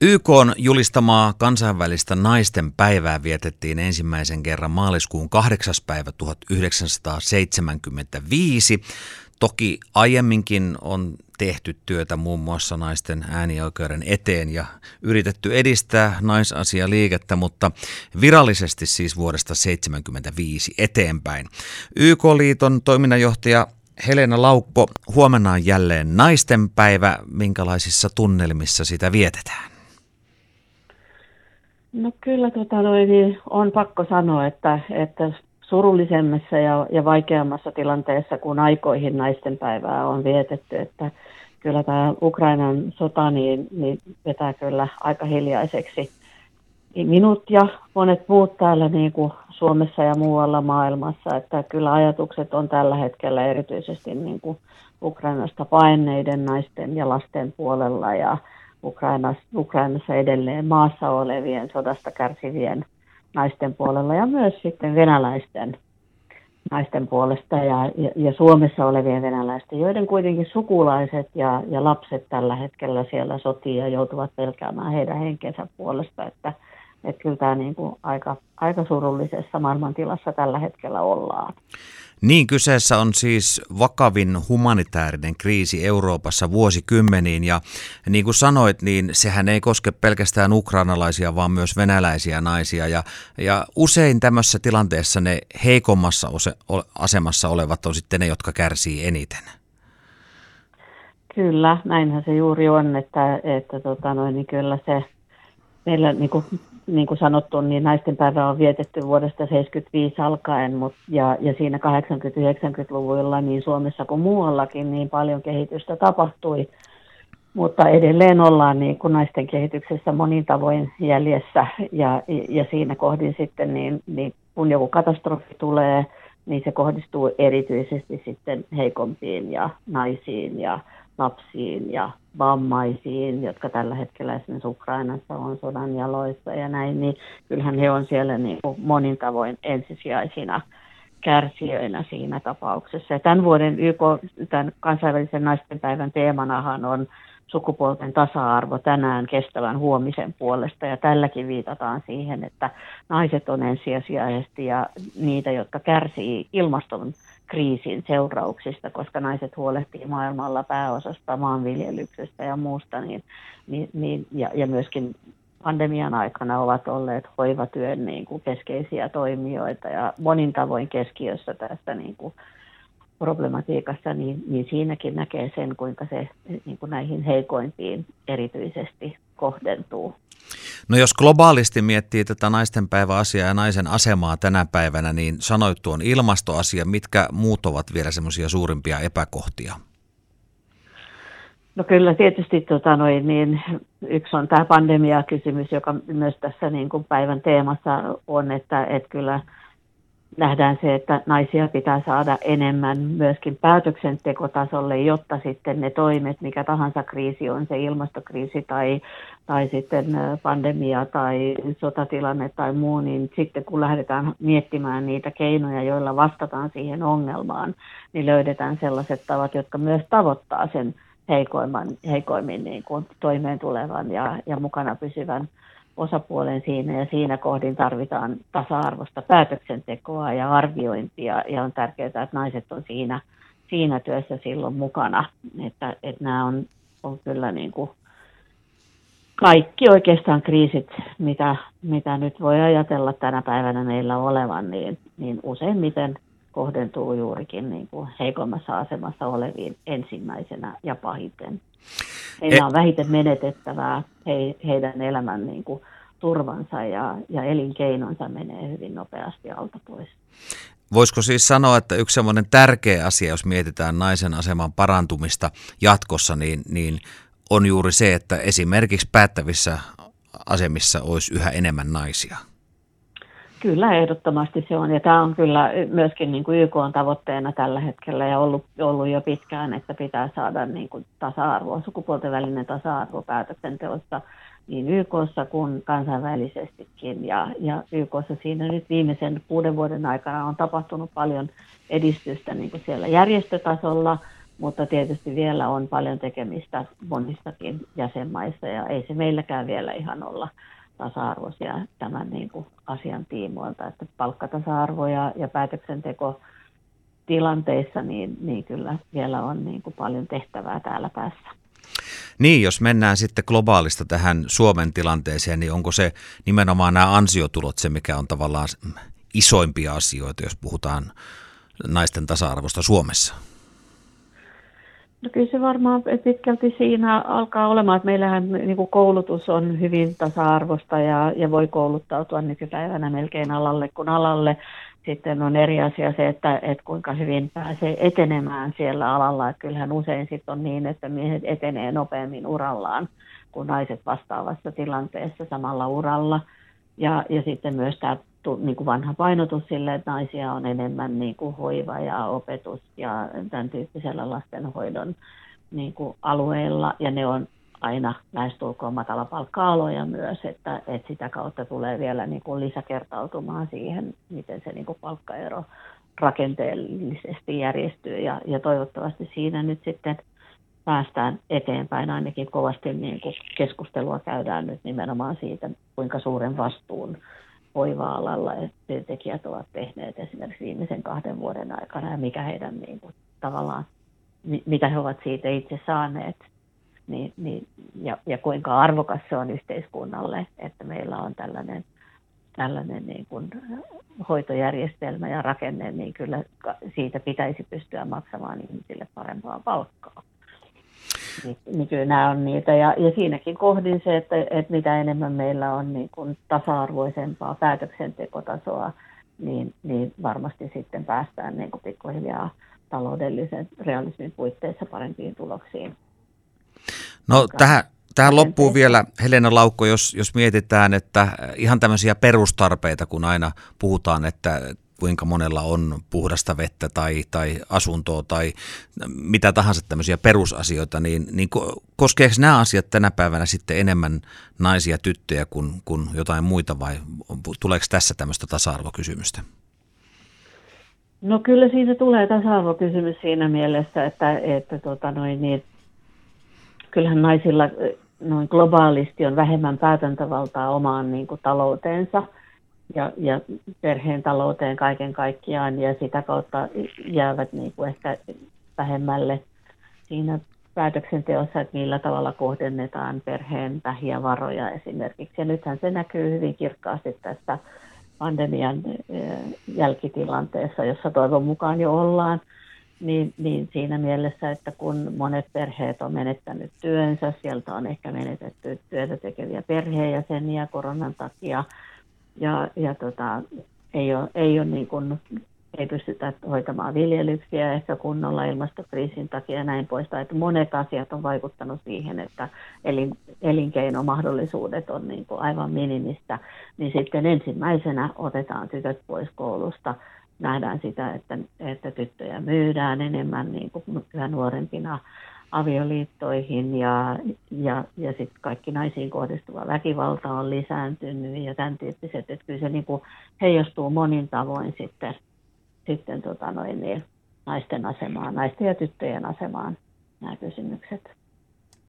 YK on julistamaa kansainvälistä naisten päivää vietettiin ensimmäisen kerran maaliskuun 8. päivä 1975. Toki aiemminkin on tehty työtä muun muassa naisten äänioikeuden eteen ja yritetty edistää naisasialiikettä, mutta virallisesti siis vuodesta 1975 eteenpäin. YK-liiton toiminnanjohtaja Helena Laukko, huomenna on jälleen naisten päivä. Minkälaisissa tunnelmissa sitä vietetään? No kyllä tota noin, niin on pakko sanoa, että, että surullisemmassa ja, ja vaikeammassa tilanteessa kuin aikoihin naisten päivää on vietetty, että kyllä tämä Ukrainan sota niin, niin vetää kyllä aika hiljaiseksi. Minut ja monet muut täällä niin kuin Suomessa ja muualla maailmassa, että kyllä ajatukset on tällä hetkellä erityisesti niin kuin Ukrainasta paineiden naisten ja lasten puolella ja Ukrainassa, Ukrainassa edelleen maassa olevien sodasta kärsivien naisten puolella ja myös sitten venäläisten naisten puolesta ja, ja, ja Suomessa olevien venäläisten, joiden kuitenkin sukulaiset ja, ja lapset tällä hetkellä siellä sotii ja joutuvat pelkäämään heidän henkensä puolesta, että, että kyllä tämä niin kuin aika, aika surullisessa maailmantilassa tällä hetkellä ollaan. Niin, kyseessä on siis vakavin humanitaarinen kriisi Euroopassa vuosikymmeniin ja niin kuin sanoit, niin sehän ei koske pelkästään ukrainalaisia, vaan myös venäläisiä naisia ja, ja usein tämmöisessä tilanteessa ne heikommassa asemassa olevat on sitten ne, jotka kärsii eniten. Kyllä, näinhän se juuri on, että, että tota noin, niin kyllä se meillä niin kuin niin kuin sanottu, niin naisten päivä on vietetty vuodesta 1975 alkaen, mut, ja, ja siinä 80-90-luvuilla niin Suomessa kuin muuallakin niin paljon kehitystä tapahtui. Mutta edelleen ollaan niin kuin naisten kehityksessä monin tavoin jäljessä ja, ja siinä kohdin sitten, niin, niin kun joku katastrofi tulee, niin se kohdistuu erityisesti sitten heikompiin ja naisiin ja lapsiin ja vammaisiin, jotka tällä hetkellä esimerkiksi Ukrainassa on sodan jaloissa ja näin, niin kyllähän he on siellä niin kuin monin tavoin ensisijaisina kärsijöinä siinä tapauksessa. Ja tämän vuoden YK, tämän kansainvälisen naisten päivän teemanahan on sukupuolten tasa-arvo tänään kestävän huomisen puolesta. Ja tälläkin viitataan siihen, että naiset on ensisijaisesti ja niitä, jotka kärsii ilmaston kriisin seurauksista, koska naiset huolehtii maailmalla pääosasta maanviljelyksestä ja muusta, niin, niin, niin, ja, ja myöskin pandemian aikana ovat olleet hoivatyön niin kuin keskeisiä toimijoita ja monin tavoin keskiössä tässä niin kuin problematiikassa, niin, niin siinäkin näkee sen, kuinka se niin kuin näihin heikoimpiin erityisesti kohdentuu. No jos globaalisti miettii tätä naistenpäiväasiaa ja naisen asemaa tänä päivänä, niin sanoit tuon ilmastoasia. Mitkä muut ovat vielä semmoisia suurimpia epäkohtia? No kyllä tietysti tota noin, niin yksi on tämä pandemia-kysymys, joka myös tässä niin kuin päivän teemassa on, että, että kyllä – nähdään se, että naisia pitää saada enemmän myöskin päätöksentekotasolle, jotta sitten ne toimet, mikä tahansa kriisi on, se ilmastokriisi tai, tai sitten pandemia tai sotatilanne tai muu, niin sitten kun lähdetään miettimään niitä keinoja, joilla vastataan siihen ongelmaan, niin löydetään sellaiset tavat, jotka myös tavoittaa sen heikoimman, heikoimmin niin kuin toimeen tulevan ja, ja mukana pysyvän osapuolen siinä ja siinä kohdin tarvitaan tasa-arvoista päätöksentekoa ja arviointia ja on tärkeää, että naiset on siinä, siinä työssä silloin mukana, että, että nämä on, on kyllä niin kuin kaikki oikeastaan kriisit, mitä, mitä nyt voi ajatella tänä päivänä meillä olevan, niin, niin useimmiten kohdentuu juurikin niin kuin heikommassa asemassa oleviin ensimmäisenä ja pahiten. Heillä on vähiten menetettävää, he, heidän elämän niin kuin, turvansa ja, ja elinkeinonsa menee hyvin nopeasti alta pois. Voisiko siis sanoa, että yksi semmoinen tärkeä asia, jos mietitään naisen aseman parantumista jatkossa, niin, niin on juuri se, että esimerkiksi päättävissä asemissa olisi yhä enemmän naisia? Kyllä, ehdottomasti se on. Ja tämä on kyllä myöskin niin kuin YK on tavoitteena tällä hetkellä ja ollut, ollut jo pitkään, että pitää saada niin kuin tasa-arvoa, sukupuolten välinen tasa-arvo päätöksenteossa niin YKssa kuin kansainvälisestikin. Ja, ja YKssa siinä nyt viimeisen kuuden vuoden aikana on tapahtunut paljon edistystä niin kuin siellä järjestötasolla, mutta tietysti vielä on paljon tekemistä monissakin jäsenmaissa ja ei se meilläkään vielä ihan olla tasa-arvoisia tämän niin kuin asian tiimoilta, että palkkatasa-arvo ja, ja päätöksenteko tilanteissa, niin, niin kyllä vielä on niin kuin paljon tehtävää täällä päässä. Niin, jos mennään sitten globaalista tähän Suomen tilanteeseen, niin onko se nimenomaan nämä ansiotulot se, mikä on tavallaan isoimpia asioita, jos puhutaan naisten tasa-arvosta Suomessa? No kyllä se varmaan pitkälti siinä alkaa olemaan, että meillähän niin kuin koulutus on hyvin tasa-arvosta ja, ja voi kouluttautua nykypäivänä melkein alalle kuin alalle. Sitten on eri asia se, että, että kuinka hyvin pääsee etenemään siellä alalla. Että kyllähän usein sitten on niin, että miehet etenee nopeammin urallaan kuin naiset vastaavassa tilanteessa samalla uralla. Ja, ja sitten myös tämä niin kuin vanha painotus sille, että naisia on enemmän niin kuin hoiva ja opetus ja tämän tyyppisellä lastenhoidon niin kuin alueella, ja ne on aina lähestulkoon matalapalkka-aloja myös, että, että sitä kautta tulee vielä niin kuin lisäkertautumaan siihen, miten se niin kuin palkkaero rakenteellisesti järjestyy, ja, ja toivottavasti siinä nyt sitten päästään eteenpäin. Ainakin kovasti niin kuin keskustelua käydään nyt nimenomaan siitä, kuinka suuren vastuun hoiva-alalla työntekijät ovat tehneet esimerkiksi viimeisen kahden vuoden aikana ja mikä heidän niin kuin, tavallaan, mitä he ovat siitä itse saaneet niin, niin, ja, ja kuinka arvokas se on yhteiskunnalle, että meillä on tällainen, tällainen niin kuin hoitojärjestelmä ja rakenne, niin kyllä siitä pitäisi pystyä maksamaan ihmisille parempaa palkkaa. Niin, niin kyllä nämä on niitä. Ja, ja siinäkin kohdin se, että, että mitä enemmän meillä on niin kuin tasa-arvoisempaa päätöksentekotasoa, niin, niin varmasti sitten päästään niin kuin pikkuhiljaa taloudellisen realismin puitteissa parempiin tuloksiin. No tähän, tähän loppuu vielä Helena Laukko, jos, jos mietitään, että ihan tämmöisiä perustarpeita, kun aina puhutaan, että kuinka monella on puhdasta vettä tai, tai asuntoa tai mitä tahansa tämmöisiä perusasioita, niin, niin koskeeko nämä asiat tänä päivänä sitten enemmän naisia, tyttöjä kuin, kuin jotain muita vai tuleeko tässä tämmöistä tasa-arvokysymystä? No kyllä siitä tulee tasa-arvokysymys siinä mielessä, että, että tota noin, niin, kyllähän naisilla noin globaalisti on vähemmän päätäntävaltaa omaan niin kuin, talouteensa – ja, ja perheen talouteen kaiken kaikkiaan ja sitä kautta jäävät niin kuin ehkä vähemmälle siinä päätöksenteossa, että millä tavalla kohdennetaan perheen vähiä varoja esimerkiksi. Ja nythän se näkyy hyvin kirkkaasti tässä pandemian eh, jälkitilanteessa, jossa toivon mukaan jo ollaan, niin, niin siinä mielessä, että kun monet perheet on menettänyt työnsä, sieltä on ehkä menetetty työtä tekeviä perheenjäseniä koronan takia, ja, ja tota, ei ole, ei, ole niin kuin, ei pystytä hoitamaan viljelyksiä ehkä kunnolla ilmastokriisin takia ja näin poispäin. Että monet asiat on vaikuttanut siihen, että elin, elinkeinomahdollisuudet on niin kuin aivan minimistä. Niin sitten ensimmäisenä otetaan tytöt pois koulusta. Nähdään sitä, että, että tyttöjä myydään enemmän niin kuin yhä nuorempina avioliittoihin ja, ja, ja sitten kaikki naisiin kohdistuva väkivalta on lisääntynyt ja tämän tyyppiset, että kyllä se niin kuin heijastuu monin tavoin sitten, sitten tota noin, niin, naisten asemaan, naisten ja tyttöjen asemaan nämä kysymykset.